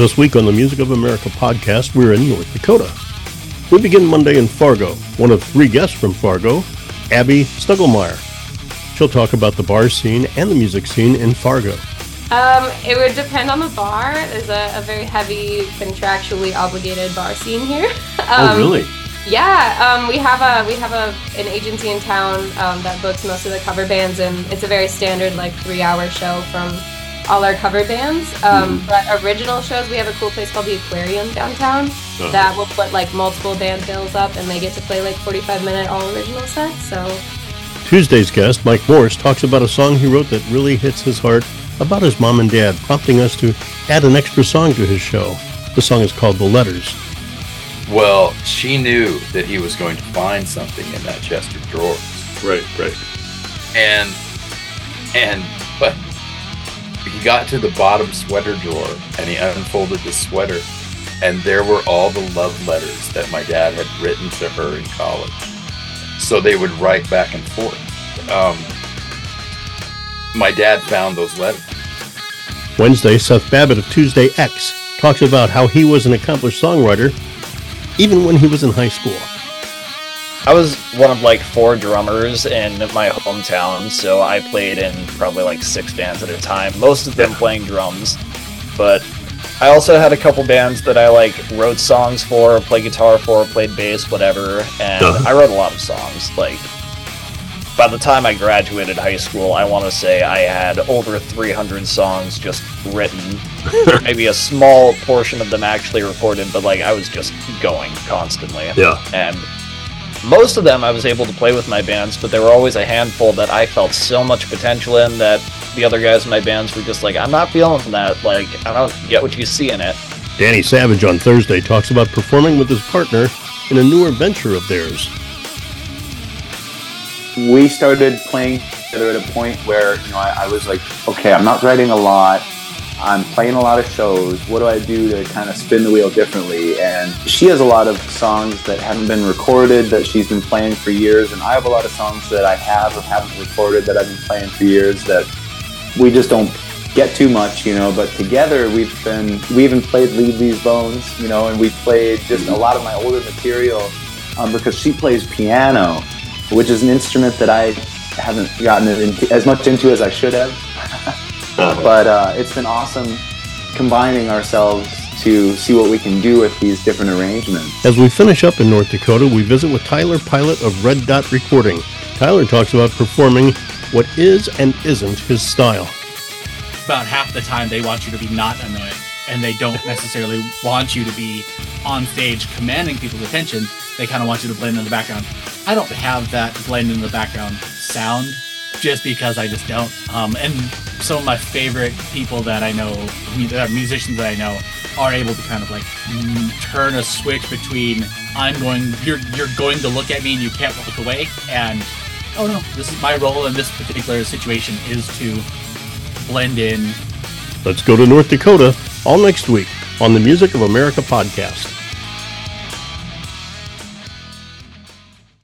This week on the Music of America podcast, we're in North Dakota. We begin Monday in Fargo. One of three guests from Fargo, Abby Stugelmayer. She'll talk about the bar scene and the music scene in Fargo. Um, it would depend on the bar. There's a, a very heavy contractually obligated bar scene here. oh, really? Yeah, um, we have a we have a an agency in town um, that books most of the cover bands, and it's a very standard like three hour show from all our cover bands. Um, mm But original shows, we have a cool place called the Aquarium downtown uh-huh. that will put like multiple band bills up, and they get to play like 45 minute all original sets. So Tuesday's guest, Mike Morse, talks about a song he wrote that really hits his heart about his mom and dad, prompting us to add an extra song to his show. The song is called The Letters. Well, she knew that he was going to find something in that chest of drawers. Right, right. And and but he got to the bottom sweater drawer and he unfolded the sweater and there were all the love letters that my dad had written to her in college. So they would write back and forth. Um, my dad found those letters. Wednesday, Seth Babbit of Tuesday X talks about how he was an accomplished songwriter even when he was in high school. I was one of like four drummers in my hometown, so I played in probably like six bands at a time, most of them playing drums. But I also had a couple bands that I like wrote songs for, played guitar for, played bass, whatever, and. I wrote a lot of songs. Like by the time I graduated high school, I want to say I had over 300 songs just written. Maybe a small portion of them actually recorded, but like I was just going constantly. Yeah. And most of them I was able to play with my bands, but there were always a handful that I felt so much potential in that the other guys in my bands were just like, I'm not feeling that. Like, I don't get what you see in it. Danny Savage on Thursday talks about performing with his partner in a newer venture of theirs we started playing together at a point where you know I, I, was like, okay, I'm not writing a lot. I'm playing a lot of shows. What do I do to kind of spin the wheel differently? And she has a lot of songs that haven't been recorded that she's been playing for years, and I have a lot of songs that I have or haven't recorded that I've been playing for years that we just don't get too much, you know. But together we've been we even played Leave These Bones, you know, and we played just a lot of my older material um, because she plays piano which is an instrument that I haven't gotten as much into as I should have. But uh, it's been awesome combining ourselves to see what we can do with these different arrangements. As we finish up in North Dakota, we visit with Tyler Pilot of Red Dot Recording. Tyler talks about performing what is and isn't his style. About half the time, they want you to be not annoying, and they don't necessarily want you to be on stage commanding people's attention. They kind of want you to blend in the background. I don't have that blend in the background sound just because I just don't. Um, and some of my favorite people that I know, musicians that I know, are able to kind of like turn a switch between I'm going, you're you're going to look at me and you can't look away, and oh no, this is my role in this particular situation is to blend in. Let's go to North Dakota all next week on the Music of America podcast.